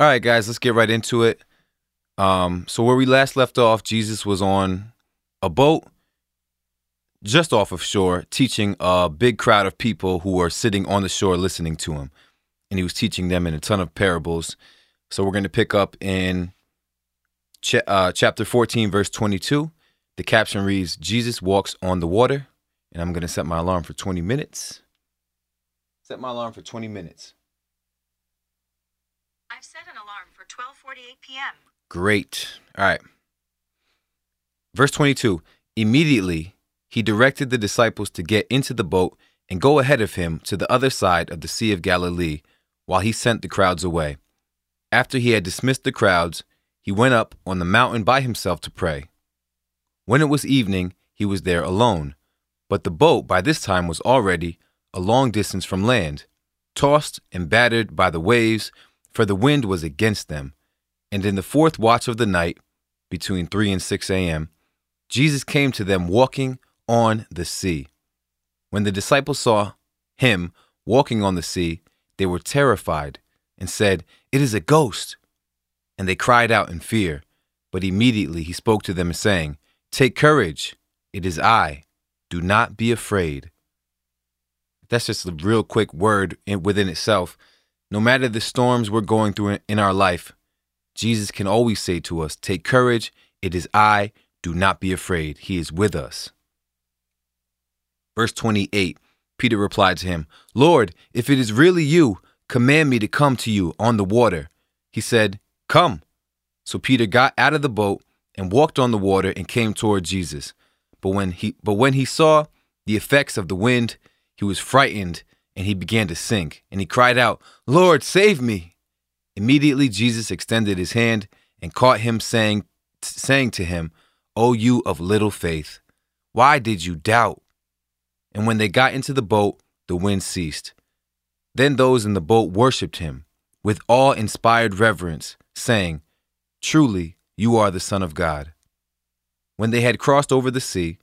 All right, guys, let's get right into it. Um, so where we last left off, Jesus was on a boat just off of shore, teaching a big crowd of people who were sitting on the shore listening to him, and he was teaching them in a ton of parables. So we're going to pick up in ch- uh, chapter 14, verse 22. The caption reads, "Jesus walks on the water," and I'm going to set my alarm for 20 minutes. Set my alarm for 20 minutes. I've set an alarm for 12:48 p.m. Great. All right. Verse 22 Immediately he directed the disciples to get into the boat and go ahead of him to the other side of the Sea of Galilee while he sent the crowds away. After he had dismissed the crowds, he went up on the mountain by himself to pray. When it was evening, he was there alone, but the boat by this time was already a long distance from land, tossed and battered by the waves, for the wind was against them. And in the fourth watch of the night, between 3 and 6 a.m., Jesus came to them walking on the sea. When the disciples saw him walking on the sea, they were terrified and said, It is a ghost. And they cried out in fear. But immediately he spoke to them, saying, Take courage, it is I. Do not be afraid. That's just a real quick word within itself. No matter the storms we're going through in, our life, Jesus can always say to us, Take courage, it is I. Do not be afraid. He is with us. Verse 28 Peter replied to him, Lord, if it is really you, command me to come to you on the water. He said, Come. So Peter got out of the boat and walked on the water and came toward Jesus. But when he but when he saw the effects of the wind, he was frightened and he began to sink, and he cried out, Lord, save me. Immediately Jesus extended his hand and caught him, saying, saying to him, O you of little faith, why did you doubt? And when they got into the boat, the wind ceased. Then those in the boat worshipped him with awe inspired reverence, saying, Truly, you are the Son of God. When they had crossed over the sea,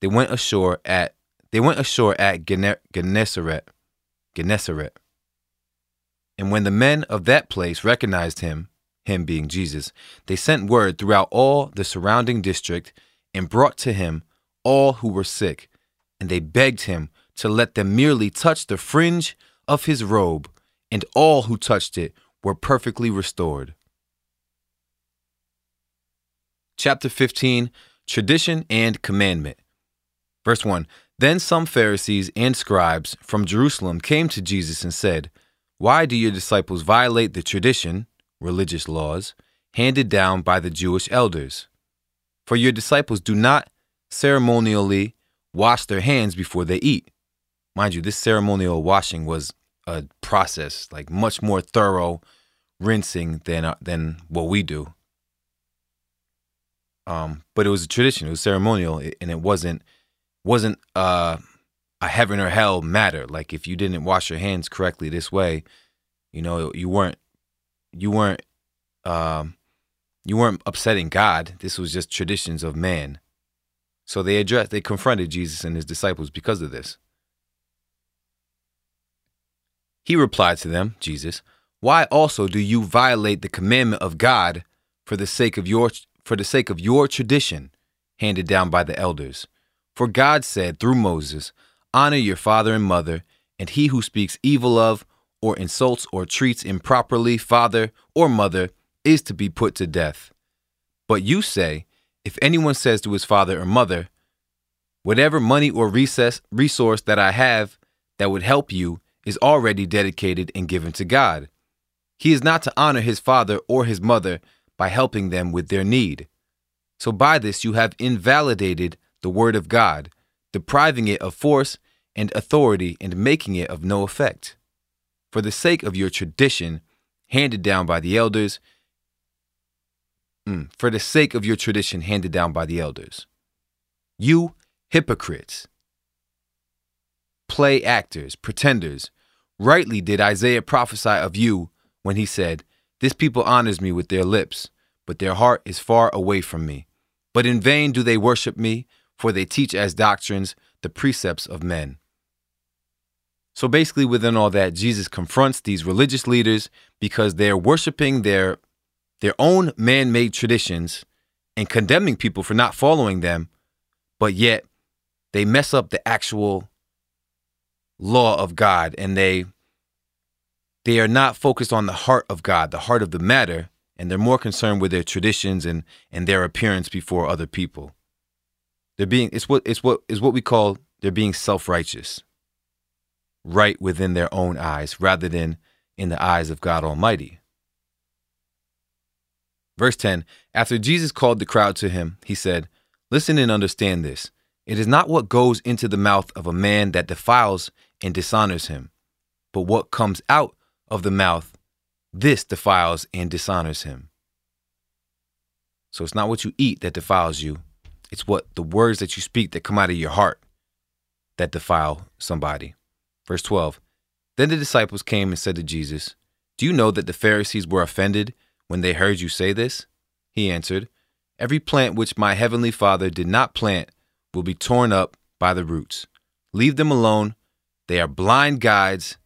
they went ashore at they went ashore at Genne- Gennesaret. Gennesaret. And when the men of that place recognized him, him being Jesus, they sent word throughout all the surrounding district and brought to him all who were sick, and they begged him to let them merely touch the fringe of his robe, and all who touched it were perfectly restored. Chapter 15 Tradition and Commandment. Verse 1 Then some Pharisees and scribes from Jerusalem came to Jesus and said, Why do your disciples violate the tradition, religious laws, handed down by the Jewish elders? For your disciples do not ceremonially wash their hands before they eat. Mind you, this ceremonial washing was a process, like much more thorough rinsing than uh, than what we do. Um, but it was a tradition, it was ceremonial, and it wasn't wasn't uh, a heaven or hell matter. Like if you didn't wash your hands correctly this way, you know, you weren't you weren't um, you weren't upsetting God. This was just traditions of man. So they addressed, they confronted Jesus and his disciples because of this. He replied to them, Jesus, Why also do you violate the commandment of God for the sake of your for the sake of your tradition handed down by the elders? For God said through Moses, Honor your father and mother, and he who speaks evil of, or insults or treats improperly father or mother is to be put to death. But you say, if anyone says to his father or mother, Whatever money or recess, resource that I have that would help you is already dedicated and given to God. He is not to honor his father or his mother by helping them with their need. So by this you have invalidated the word of God, depriving it of force and authority and making it of no effect. For the sake of your tradition, handed down by the elders, mm, for the sake of your tradition handed down by the elders. You hypocrites, play actors, pretenders. Rightly did Isaiah prophesy of you when he said, This people honors me with their lips, but their heart is far away from me. But in vain do they worship me, for they teach as doctrines the precepts of men. So basically, within all that, Jesus confronts these religious leaders because they're worshiping their their own man-made traditions and condemning people for not following them, but yet they mess up the actual law of God and they they are not focused on the heart of God, the heart of the matter, and they're more concerned with their traditions and and their appearance before other people. They're being it's what it's what is what we call they're being self-righteous. Right within their own eyes rather than in the eyes of God Almighty. Verse 10 After Jesus called the crowd to him, he said, Listen and understand this. It is not what goes into the mouth of a man that defiles and dishonors him, but what comes out of the mouth, this defiles and dishonors him. So it's not what you eat that defiles you, it's what the words that you speak that come out of your heart that defile somebody. Verse 12 Then the disciples came and said to Jesus, Do you know that the Pharisees were offended when they heard you say this? He answered, Every plant which my heavenly Father did not plant will be torn up by the roots. Leave them alone. They are blind guides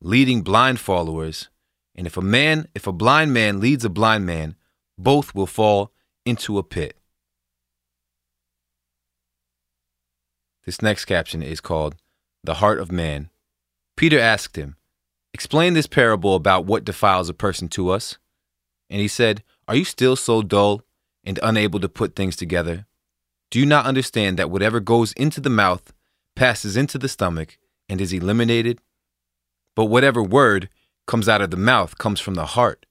leading blind followers. And if a man, if a blind man leads a blind man, both will fall into a pit. This next caption is called The Heart of Man. Peter asked him, Explain this parable about what defiles a person to us. And he said, Are you still so dull and unable to put things together? Do you not understand that whatever goes into the mouth passes into the stomach and is eliminated? But whatever word comes out of the mouth comes from the heart.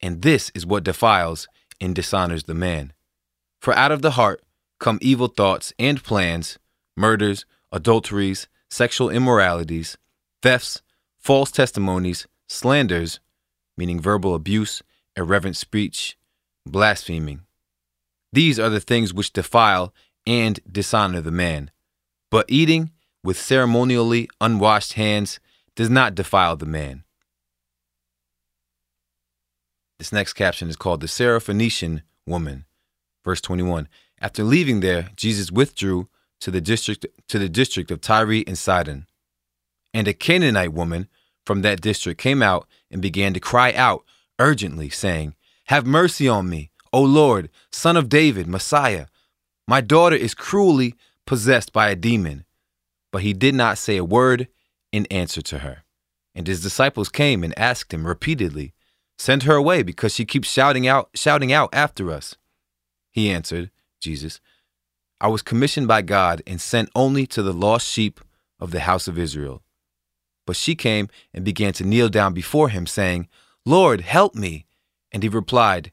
And this is what defiles and dishonors the man. For out of the heart come evil thoughts and plans, murders, adulteries, sexual immoralities, thefts, false testimonies, slanders, meaning verbal abuse, irreverent speech, blaspheming. These are the things which defile and dishonor the man. But eating with ceremonially unwashed hands does not defile the man. This next caption is called the Syrophoenician woman. Verse 21. After leaving there, Jesus withdrew to the district to the district of Tyre and Sidon. And a Canaanite woman from that district came out and began to cry out urgently, saying, Have mercy on me, O Lord, son of David, Messiah. My daughter is cruelly possessed by a demon. But he did not say a word in answer to her. And his disciples came and asked him repeatedly, Send her away because she keeps shouting out shouting out after us. He answered, Jesus, I was commissioned by God and sent only to the lost sheep of the house of Israel. But she came and began to kneel down before him, saying, Lord, help me. And he replied,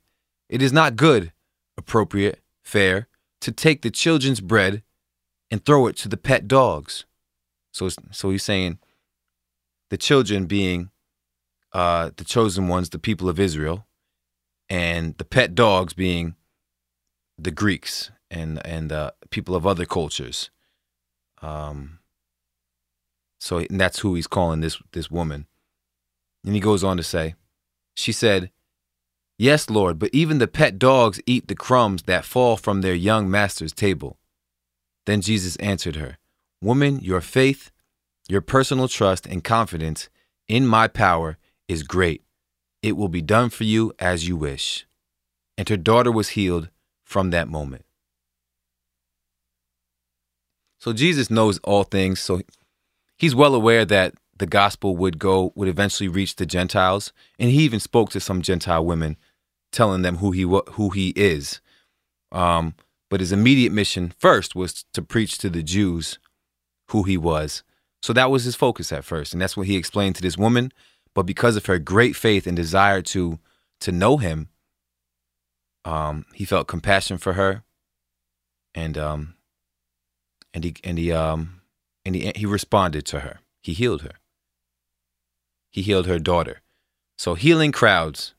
It is not good, appropriate, fair, to take the children's bread and throw it to the pet dogs. So, so he's saying, the children being uh, the chosen ones, the people of Israel, and the pet dogs being the Greeks and and uh, people of other cultures. Um, so that's who he's calling this this woman. And he goes on to say, she said, "Yes, Lord, but even the pet dogs eat the crumbs that fall from their young master's table." Then Jesus answered her, "Woman, your faith your personal trust and confidence in my power is great. It will be done for you as you wish. And her daughter was healed from that moment. So Jesus knows all things. So he's well aware that the gospel would go, would eventually reach the Gentiles. And he even spoke to some Gentile women, telling them who he, who he is. Um, but his immediate mission first was to preach to the Jews who he was so that was his focus at first, and that's what he explained to this woman. But because of her great faith and desire to to know him, um, he felt compassion for her, and um, and he and he um, and he he responded to her. He healed her. He healed her daughter. So healing crowds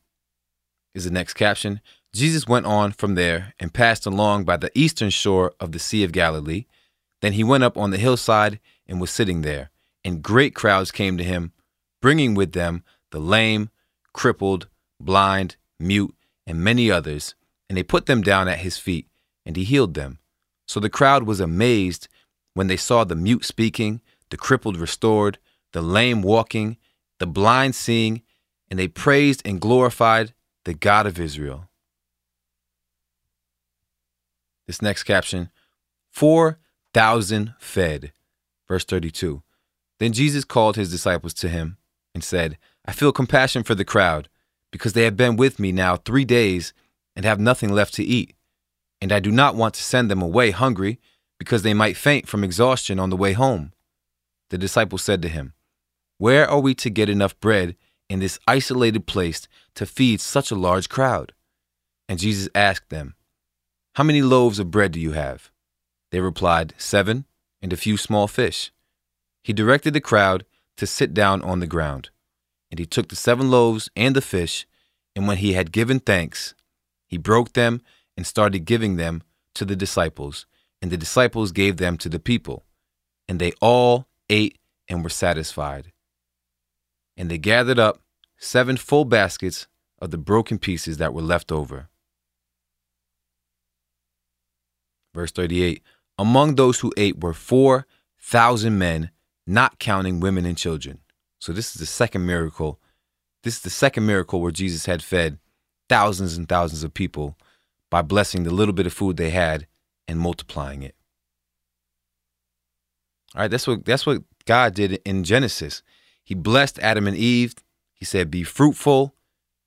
is the next caption. Jesus went on from there and passed along by the eastern shore of the Sea of Galilee. Then he went up on the hillside and was sitting there, and great crowds came to him, bringing with them the lame, crippled, blind, mute, and many others, and they put them down at his feet, and he healed them. So the crowd was amazed when they saw the mute speaking, the crippled restored, the lame walking, the blind seeing, and they praised and glorified the God of Israel. This next caption 4,000 fed. Verse 32. Then Jesus called his disciples to him and said, I feel compassion for the crowd, because they have been with me now three days and have nothing left to eat. And I do not want to send them away hungry, because they might faint from exhaustion on the way home. The disciples said to him, Where are we to get enough bread in this isolated place to feed such a large crowd? And Jesus asked them, How many loaves of bread do you have? They replied, Seven, and a few small fish. He directed the crowd to sit down on the ground. And he took the seven loaves and the fish, and when he had given thanks, he broke them and started giving them to the disciples, and the disciples gave them to the people. And they all ate and were satisfied. And they gathered up seven full baskets of the broken pieces that were left over. Verse 38 Among those who ate were 4,000 men, not counting women and children. So this is the second miracle. This is the second miracle where Jesus had fed thousands and thousands of people by blessing the little bit of food they had and multiplying it. All right, that's what that's what God did in Genesis. He blessed Adam and Eve. He said, "Be fruitful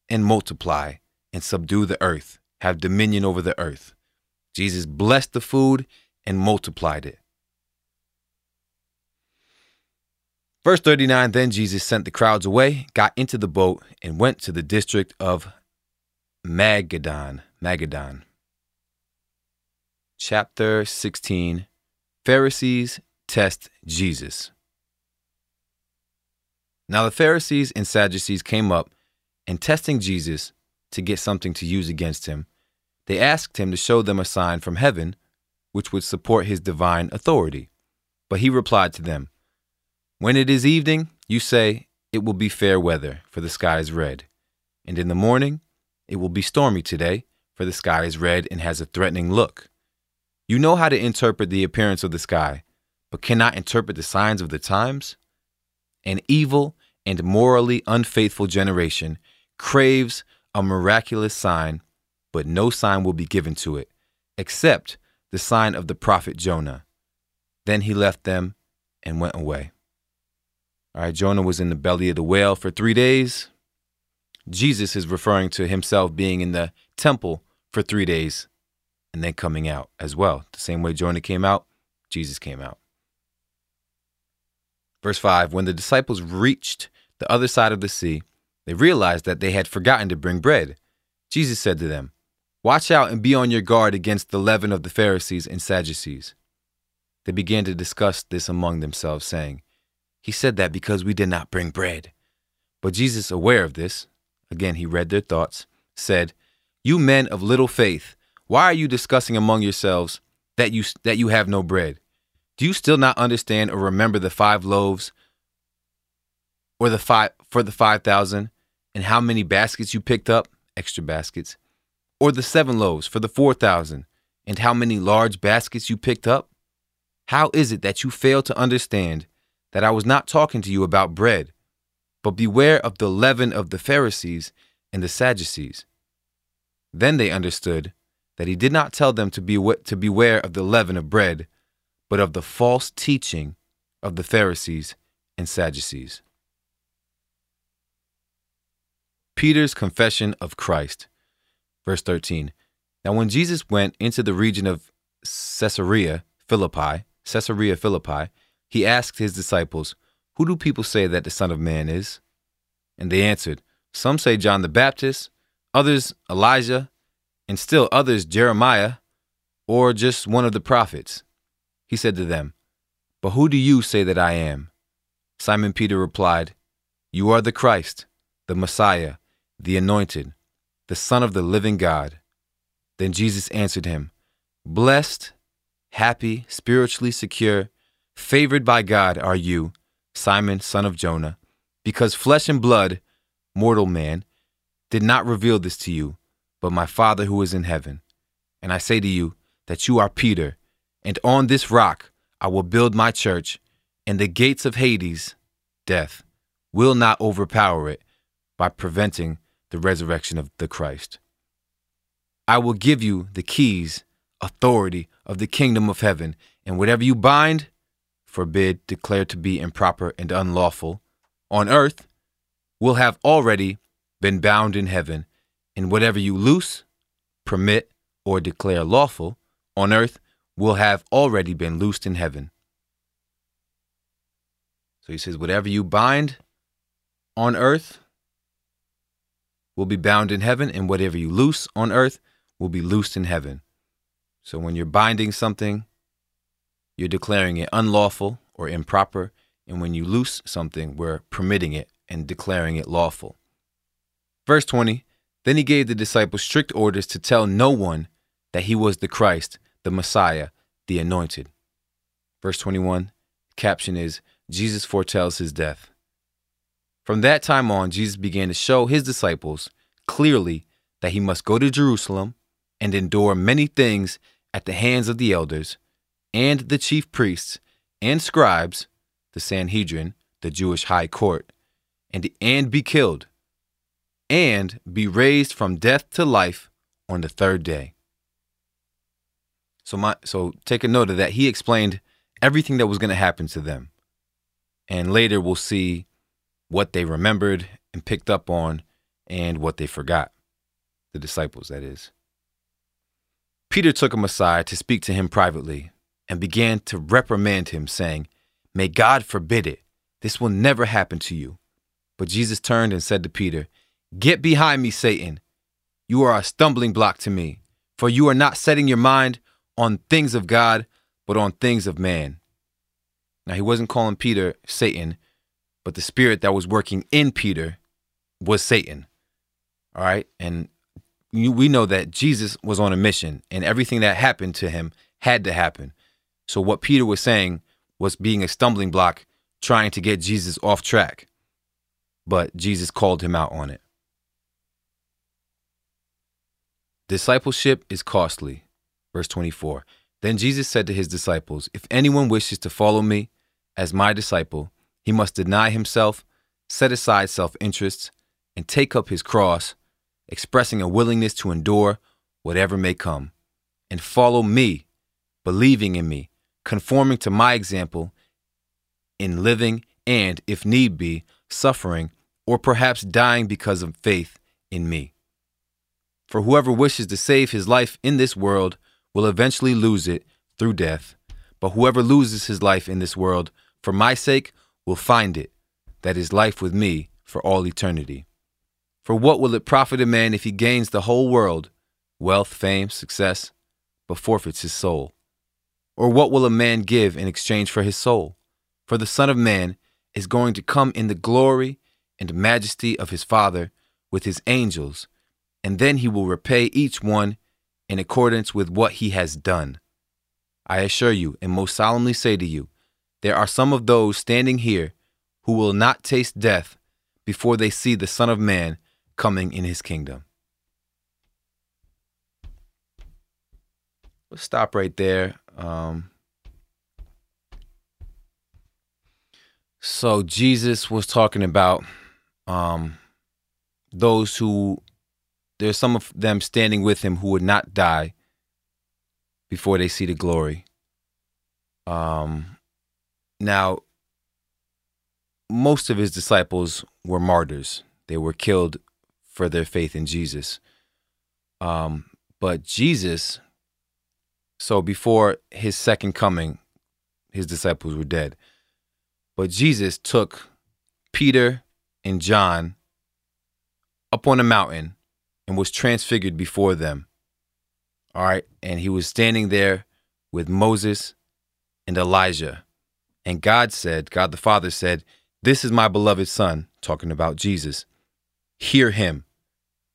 and multiply and subdue the earth. Have dominion over the earth." Jesus blessed the food and multiplied it. Verse 39 Then Jesus sent the crowds away, got into the boat, and went to the district of Magadan. Magadan. Chapter 16 Pharisees test Jesus. Now the Pharisees and Sadducees came up and testing Jesus to get something to use against him, they asked him to show them a sign from heaven which would support his divine authority. But he replied to them, when it is evening, you say, It will be fair weather, for the sky is red. And in the morning, it will be stormy today, for the sky is red and has a threatening look. You know how to interpret the appearance of the sky, but cannot interpret the signs of the times? An evil and morally unfaithful generation craves a miraculous sign, but no sign will be given to it, except the sign of the prophet Jonah. Then he left them and went away. All right, Jonah was in the belly of the whale for three days. Jesus is referring to himself being in the temple for three days and then coming out as well. The same way Jonah came out, Jesus came out. Verse 5 When the disciples reached the other side of the sea, they realized that they had forgotten to bring bread. Jesus said to them, Watch out and be on your guard against the leaven of the Pharisees and Sadducees. They began to discuss this among themselves, saying, he said that because we did not bring bread. But Jesus, aware of this, again, he read their thoughts, said, You men of little faith, why are you discussing among yourselves that you, that you have no bread? Do you still not understand or remember the five loaves or the five for the 5,000 and how many baskets you picked up, extra baskets, or the seven loaves for the 4,000 and how many large baskets you picked up? How is it that you fail to understand that I was not talking to you about bread, but beware of the leaven of the Pharisees and the Sadducees. Then they understood that he did not tell them to, be, to beware of the leaven of bread, but of the false teaching of the Pharisees and Sadducees. Peter's confession of Christ. Verse 13. Now, when Jesus went into the region of Caesarea Philippi, Caesarea Philippi, he asked his disciples, Who do people say that the Son of Man is? And they answered, Some say John the Baptist, others Elijah, and still others Jeremiah, or just one of the prophets. He said to them, But who do you say that I am? Simon Peter replied, You are the Christ, the Messiah, the Anointed, the Son of the living God. Then Jesus answered him, Blessed, happy, spiritually secure, Favored by God are you, Simon, son of Jonah, because flesh and blood, mortal man, did not reveal this to you, but my Father who is in heaven. And I say to you that you are Peter, and on this rock I will build my church, and the gates of Hades death, will not overpower it by preventing the resurrection of the Christ. I will give you the keys, authority of the kingdom of heaven, and whatever you bind, forbid, declare to be improper and unlawful on earth, will have already been bound in heaven, and whatever you loose, permit, or declare lawful on earth will have already been loosed in heaven. So he says, whatever you bind on earth will be bound in heaven, and whatever you loose on earth will be loosed in heaven. So when you're binding something, you're declaring it unlawful or improper. And when you loose something, we're permitting it and declaring it lawful. Verse 20 Then he gave the disciples strict orders to tell no one that he was the Christ, the Messiah, the Anointed. Verse 21, caption is Jesus foretells his death. From that time on, Jesus began to show his disciples clearly that he must go to Jerusalem and endure many things at the hands of the elders and the chief priests and scribes, the Sanhedrin, the Jewish high court, and, and be killed, and be raised from death to life on the third day. So my so take a note of that. He explained everything that was going to happen to them. And later we'll see what they remembered and picked up on and what they forgot. The disciples, that is. Peter took him aside to speak to him privately and began to reprimand him, saying, May God forbid it. This will never happen to you. But Jesus turned and said to Peter, Get behind me, Satan. You are a stumbling block to me, for you are not setting your mind on things of God, but on things of man. Now, he wasn't calling Peter Satan, but the spirit that was working in Peter was Satan. All right. And we know that Jesus was on a mission and everything that happened to him had to happen. So, what Peter was saying was being a stumbling block, trying to get Jesus off track. But Jesus called him out on it. Discipleship is costly. Verse 24. Then Jesus said to his disciples, If anyone wishes to follow me as my disciple, he must deny himself, set aside self interests, and take up his cross, expressing a willingness to endure whatever may come, and follow me, believing in me, conforming to my example in living and, if need be, suffering, or perhaps dying because of faith in me. For whoever wishes to save his life in this world will eventually lose it through death, but whoever loses his life in this world for my sake will find it, that is life with me for all eternity. For what will it profit a man if he gains the whole world, wealth, fame, success, but forfeits his soul? Or what will a man give in exchange for his soul? For the Son of Man is going to come in the glory and majesty of his Father with his angels, and then he will repay each one in accordance with what he has done. I assure you and most solemnly say to you, there are some of those standing here who will not taste death before they see the Son of Man coming in his kingdom. Let's stop right there. Um, so Jesus was talking about um, those who there's some of them standing with him who would not die before they see the glory. Um, now, most of his disciples were martyrs. They were killed for their faith in Jesus. Um, but Jesus, so before his second coming, his disciples were dead. But Jesus took Peter and John up on a mountain and was transfigured before them. All right. And he was standing there with Moses and Elijah. And God said, God the Father said, This is my beloved Son, talking about Jesus. Hear him.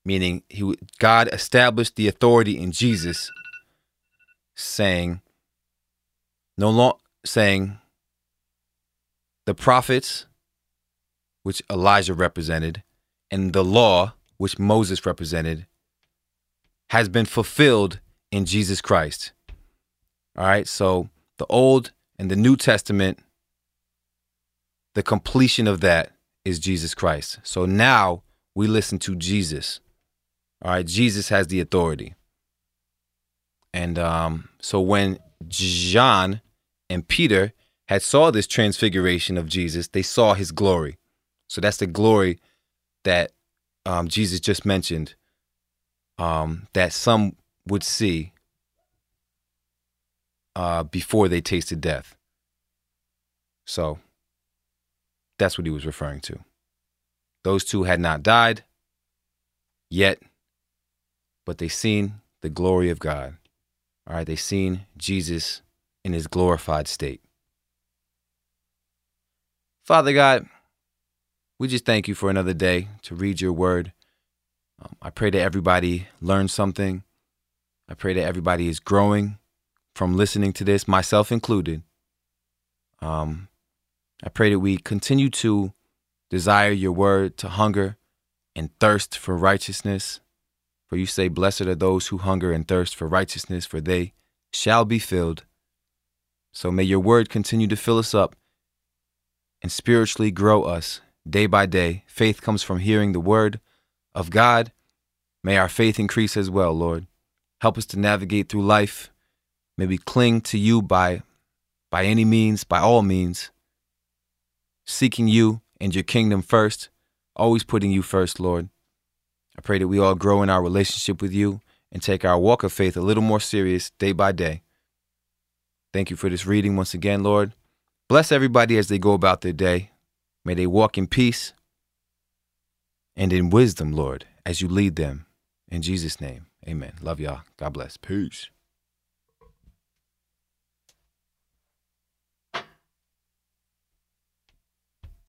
Meaning, he, God established the authority in Jesus, saying, no longer saying, the prophets, which Elijah represented, and the law, which Moses represented, has been fulfilled in Jesus Christ. All right, so the Old and the New Testament, the completion of that is Jesus Christ. So now we listen to Jesus. All right, Jesus has the authority. And um, so when John and Peter had saw this transfiguration of Jesus, they saw his glory. So that's the glory that um, Jesus just mentioned um, that some would see uh, before they tasted death. So that's what he was referring to. Those two had not died yet, but they seen the glory of God. All right, they seen Jesus in his glorified state. Father God, we just thank you for another day to read your word. Um, I pray that everybody learns something. I pray that everybody is growing from listening to this, myself included. Um, I pray that we continue to desire your word, to hunger and thirst for righteousness. For you say, Blessed are those who hunger and thirst for righteousness, for they shall be filled. So may your word continue to fill us up and spiritually grow us day by day. Faith comes from hearing the word of God. May our faith increase as well, Lord. Help us to navigate through life. May we cling to you by, by any means, by all means, seeking you and your kingdom first, always putting you first, Lord. I pray that we all grow in our relationship with you and take our walk of faith a little more serious day by day. Thank you for this reading once again, Lord. Bless everybody as they go about their day. May they walk in peace and in wisdom, Lord, as you lead them. In Jesus' name, amen. Love y'all. God bless. Peace.